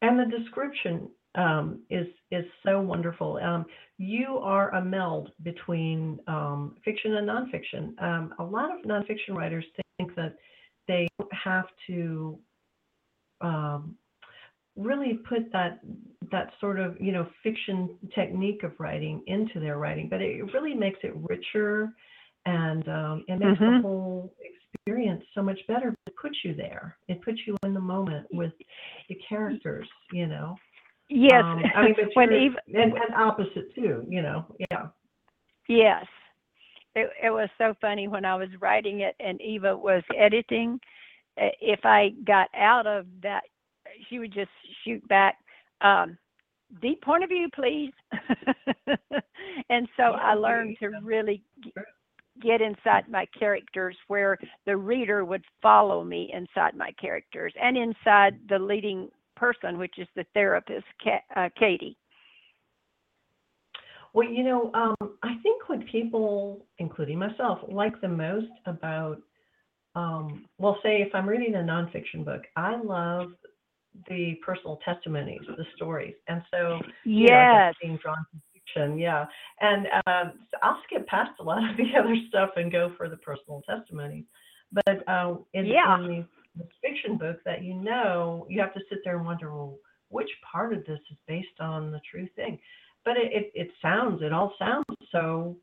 And the description um, is is so wonderful. Um, you are a meld between um, fiction and nonfiction. Um, a lot of nonfiction writers think that they have to um, really put that that sort of you know fiction technique of writing into their writing, but it really makes it richer and um, it makes Mhm. the whole experience so much better. It puts you there. It puts you in the moment with the characters. You know. Yes, Um, I mean, when Eva, and, and opposite too, you know. Yeah. Yes. It, it was so funny when I was writing it and Eva was editing. uh, If I got out of that, she would just shoot back, um, deep point of view, please. and so I learned to really get inside my characters where the reader would follow me inside my characters and inside the leading person, which is the therapist, uh, Katie. Well, you know, um, I think what people, including myself, like the most about, um, well, say if I'm reading a nonfiction book, I love the personal testimonies, the stories, and so you know, Yes. being drawn to yeah. And um, so I'll skip past a lot of the other stuff and go for the personal testimonies. But uh, in, Yeah. in these, this fiction book that you know, you have to sit there and wonder, well, which part of this is based on the true thing? But it, it, it sounds, it all sounds so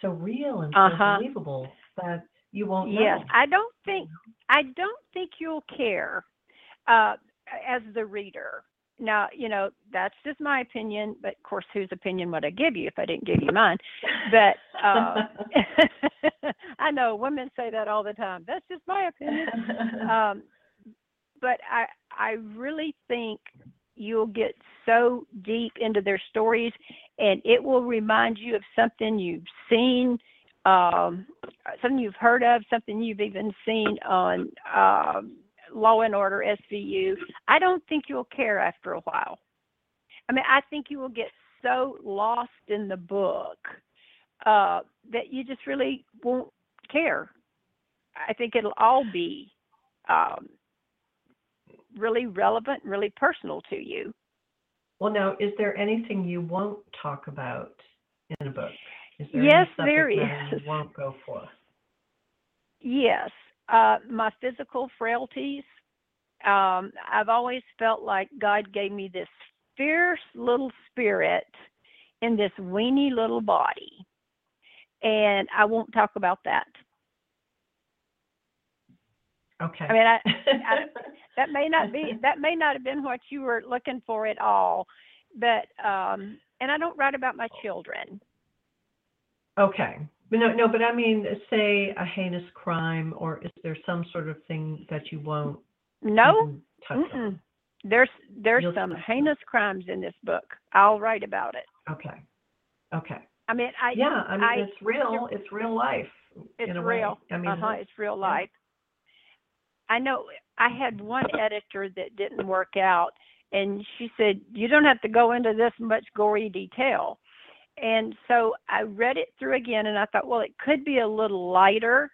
so real and so Uh-huh. believable that you won't Yes. I don't think I don't think you'll care uh, as the reader. Now, you know that's just my opinion, but of course, whose opinion would I give you if I didn't give you mine? But uh, I know women say that all the time. That's just my opinion. Um, but I I really think you'll get so deep into their stories, and it will remind you of something you've seen, um, something you've heard of, something you've even seen on um, Law and Order SVU. I don't think you'll care after a while. I mean, I think you will get so lost in the book uh, that you just really won't care. I think it'll all be um, really relevant, really personal to you. well, now, is there anything you won't talk about in a book? Is there Yes, there is. You won't go for. yes, uh, my physical frailties. Um, I've always felt like God gave me this fierce little spirit in this weeny little body. And I won't talk about that. Okay. I mean, I, I, that may not be that may not have been what you were looking for at all, but um, and I don't write about my children. Okay. No, no, but I mean, say a heinous crime, or is there some sort of thing that you won't No, touch on? there's there's You'll- some heinous crimes in this book. I'll write about it. Okay. Okay. I mean, I Yeah, I mean, I- it's real. It's real life. it's a way. real. I mean, uh-huh, it is. real life. I know I had one editor that didn't work out and she said, You don't have to go into this much gory detail. And so I read it through again and I thought, well, it could be a little lighter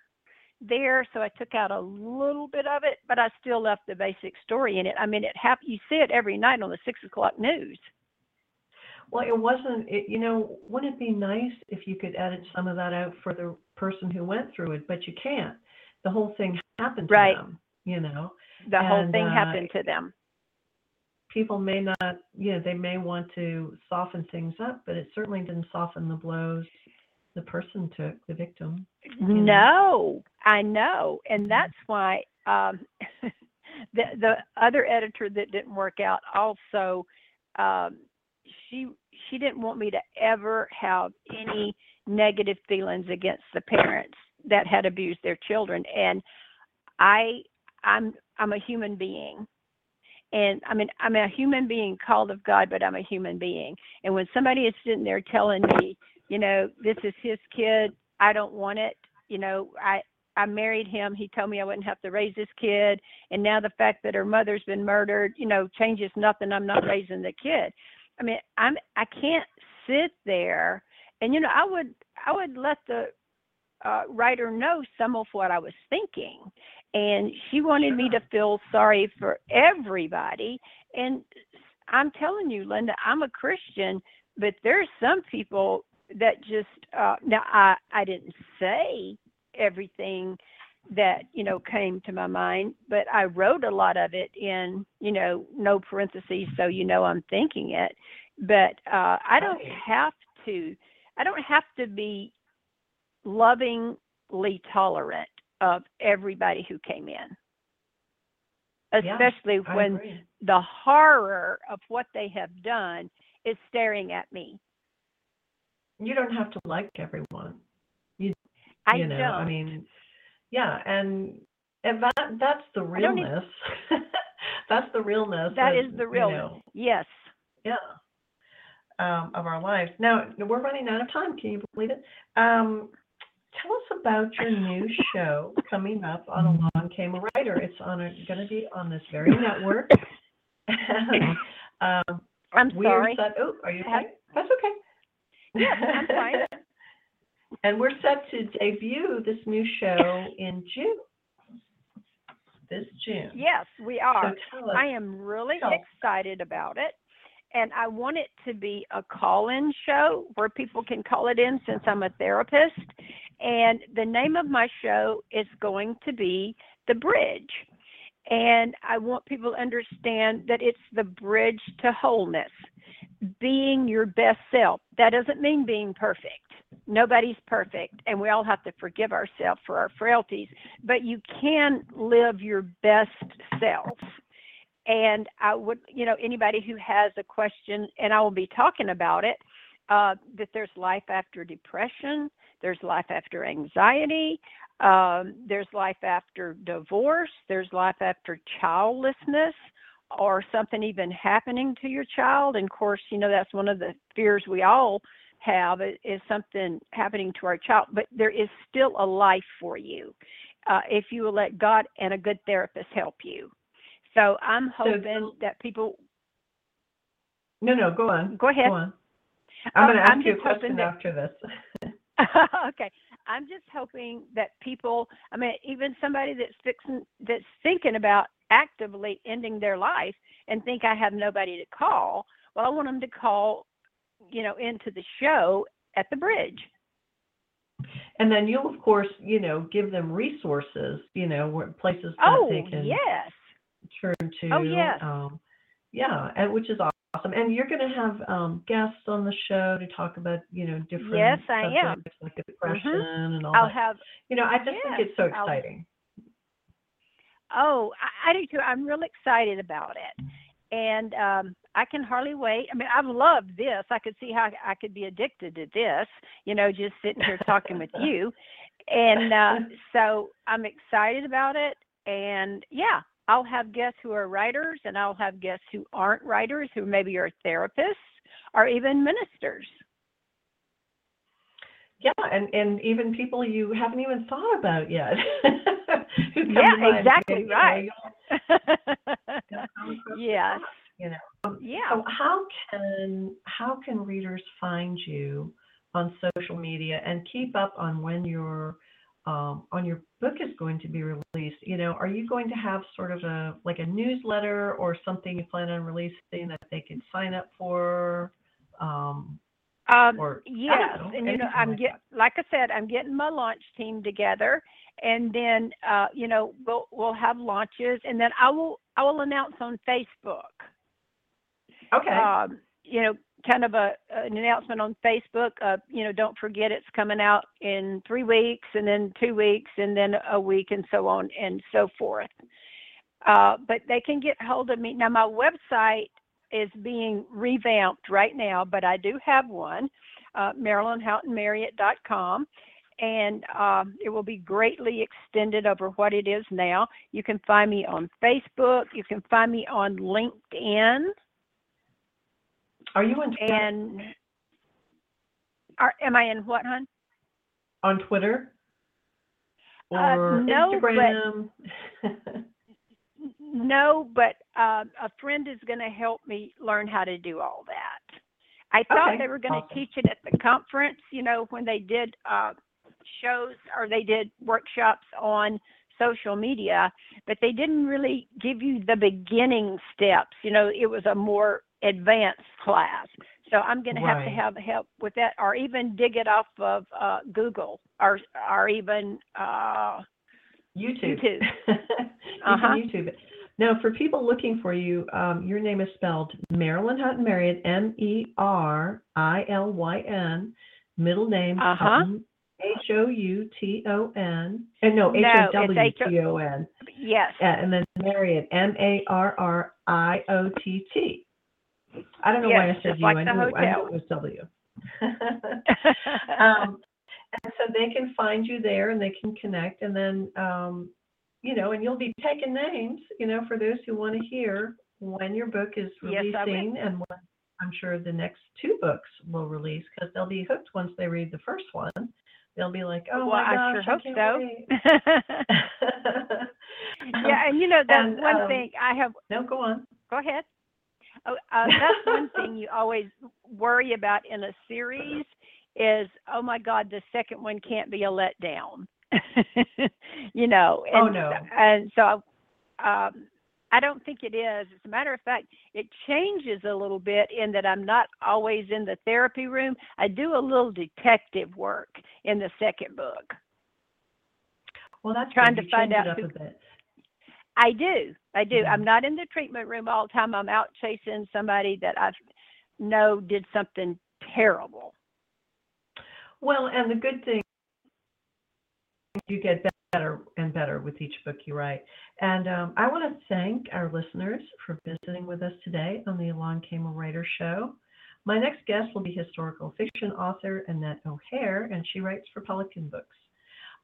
there. So I took out a little bit of it, but I still left the basic story in it. I mean, it hap- you see it every night on the six o'clock news. Well, it wasn't, it, you know, wouldn't it be nice if you could edit some of that out for the person who went through it, but you can't. The whole thing happened to Right. them, you know. The whole thing uh, happened to them. People may not, you know, they may want to soften things up, but it certainly didn't soften the blows the person took, the victim. know. No, I know, and that's why um, the the other editor that didn't work out also um, she she didn't want me to ever have any negative feelings against the parents that had abused their children, and I I'm I'm a human being. And I mean, I'm a human being called of God, but I'm a human being. And when somebody is sitting there telling me, you know, this is his kid, I don't want it. You know, I I married him. He told me I wouldn't have to raise this kid, and now the fact that her mother's been murdered, you know, changes nothing. I'm not raising the kid. I mean, I'm I can't sit there, and you know, I would I would let the uh, writer know some of what I was thinking, and she wanted me to feel sorry for everybody. And I'm telling you, Linda, I'm a Christian, but there's some people that just uh now I I didn't say everything that you know came to my mind but i wrote a lot of it in you know no parentheses so you know i'm thinking it. But uh i don't have to i don't have to be lovingly tolerant of everybody who came in especially I when agree. the horror of what they have done is staring at me You don't have to like everyone. i you know, don't I mean, yeah, and and that that's the realness. that's the realness. That of, is the you realness. know, yes yeah. Um, of our lives. Now we're running out of time. Can you believe it? Um, tell us about your new show coming up on Along Came a Writer. It's on going to be on this very network. um, i'm sorry set. Oh, are you okay? That's okay. Yes, I'm fine. and we're set to debut this new show in June. This June. yes we are So tell us. I am really excited about it. And I want it to be a call in show where people can call it in since I'm a therapist. And the name of my show is going to be The Bridge. And I want people to understand that it's the bridge to wholeness, being your best self. That doesn't mean being perfect. Nobody's perfect, and we all have to forgive ourselves for our frailties, but you can live your best self and I would, you know, anybody who has a question, and I will be talking about it, uh, that there's life after depression, there's life after anxiety, um, there's life after divorce, there's life after childlessness, or something even happening to your child. And of course, you know, that's one of the fears we all have is, something happening to our child, but there is still a life for you uh, if you will let God and a good therapist help you. So I'm hoping the- that people no, no, go on. go ahead. Go on. I'm Oh, going to ask I'm you a question that- after this. okay. I'm just hoping that people I mean even somebody that's fixing that's thinking about actively ending their life and think I have nobody to call, well I want them to call, you know, into the show at the bridge. and then you'll of course you know give them resources you know places that Oh, they can yes. turn to Oh, yes. um yeah and which is awesome and you're going to have um guests on the show to talk about you know different Yes, I am. Mm-hmm. subjects like depression and all I'll that have you know i just yes, think it's so I'll- exciting Oh, I, I do too. I'm real excited about it. And um I can hardly wait. I mean, I've loved this. I could see how I could be addicted to this, you know, just sitting here talking with you. And uh so I'm excited about it. And yeah, I'll have guests who are writers and I'll have guests who aren't writers, who maybe are therapists or even ministers. yeah and and even people you haven't even thought about yet Yeah, exactly you right. come across yes. you know um, Yeah. So how can how can readers find you on social media and keep up on when your um, on your book is going to be released? You know, are you going to have sort of a like a newsletter or something you plan on releasing that they can sign up for? Um, Um, or yes, know, and you know, I'm like get like I said, I'm getting my launch team together, and then uh, you know we'll we'll have launches, and then I will I will announce on Facebook. okay. Um, you know, kind of a an announcement on Facebook. Uh, you know, don't forget it's coming out in three weeks, and then two weeks, and then a week, and so on and so forth. Uh, but they can get hold of me now. My website is being revamped right now, but I do have one, uh, MerilynHowtonMarriott.com, and um, it will be greatly extended over what it is now. You can find me on Facebook. You can find me on LinkedIn, are you on Twitter? and are, am I in what, hon? on Twitter Uh, or no, but- Instagram? No, but um, a friend is going to help me learn how to do all that. I thought Okay, they were going to awesome. teach it at the conference, you know, when they did uh, shows or they did workshops on social media, but they didn't really give you the beginning steps. You know, it was a more advanced class. So I'm going to have to have help with that, or even dig it off of uh, Google, or or even uh, YouTube. YouTube. you Uh-huh. YouTube. Now, for people looking for you, um, your name is spelled Merilyn Howton Marriott, M E R I L Y N, middle name Uh-huh. Hutton, H O U T O N, and no, H O W T O N, yes. And then Marriott, M A R R I O T T. I don't know why I Yes, said just you. like I the knew, I knew hotel. it was W. um, and so they can find you there and they can connect and then um, you know and you'll be taking names you know for those who want to hear when your book is Yes, I will. releasing and when i'm sure the next two books will release because they'll be hooked once they read the first one they'll be like oh well, my I gosh sure hope can't so. wait." yeah, and you know that's And, one um, thing I have. no go on Go ahead. Oh, uh, that's one thing you always worry about in a series is, oh my God, the second one can't be a letdown. you know. Oh, And, no. And so, um, I don't think it is. As a matter of fact, it changes a little bit in that I'm not always in the therapy room. I do a little detective work in the second book. well that's trying to find out who- a bit I do. I do. I'm not in the treatment room all the time. I'm out chasing somebody that I know did something terrible. Well, and the good thing, you get better and better with each book you write. And um, I want to thank our listeners for visiting with us today on the Along Came a Writer show. My next guest will be historical fiction author Annette O'Hare, and she writes for Pelican Books.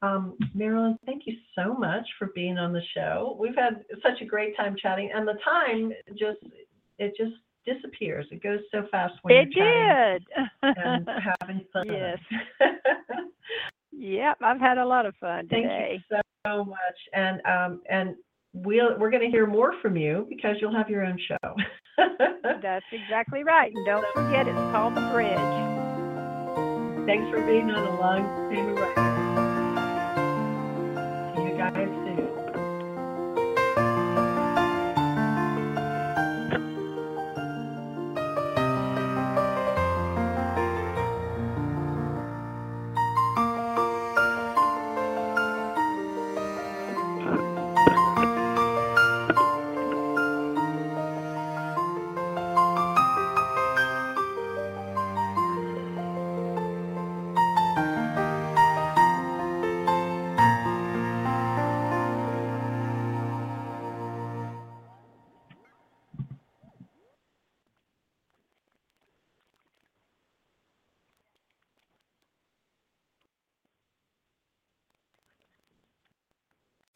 Um, Merilyn, thank you so much for being on the show. We've had such a great time chatting, and the time just it just disappears. It goes so fast when it you're did. and having fun. Yes. yep, I've had a lot of fun Thank today. you so much, and um, and we'll we're going to hear more from you because you'll have your own show. That's exactly right. And don't forget, it's called The Bridge. Thanks for being on a long. See you guys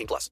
18 plus.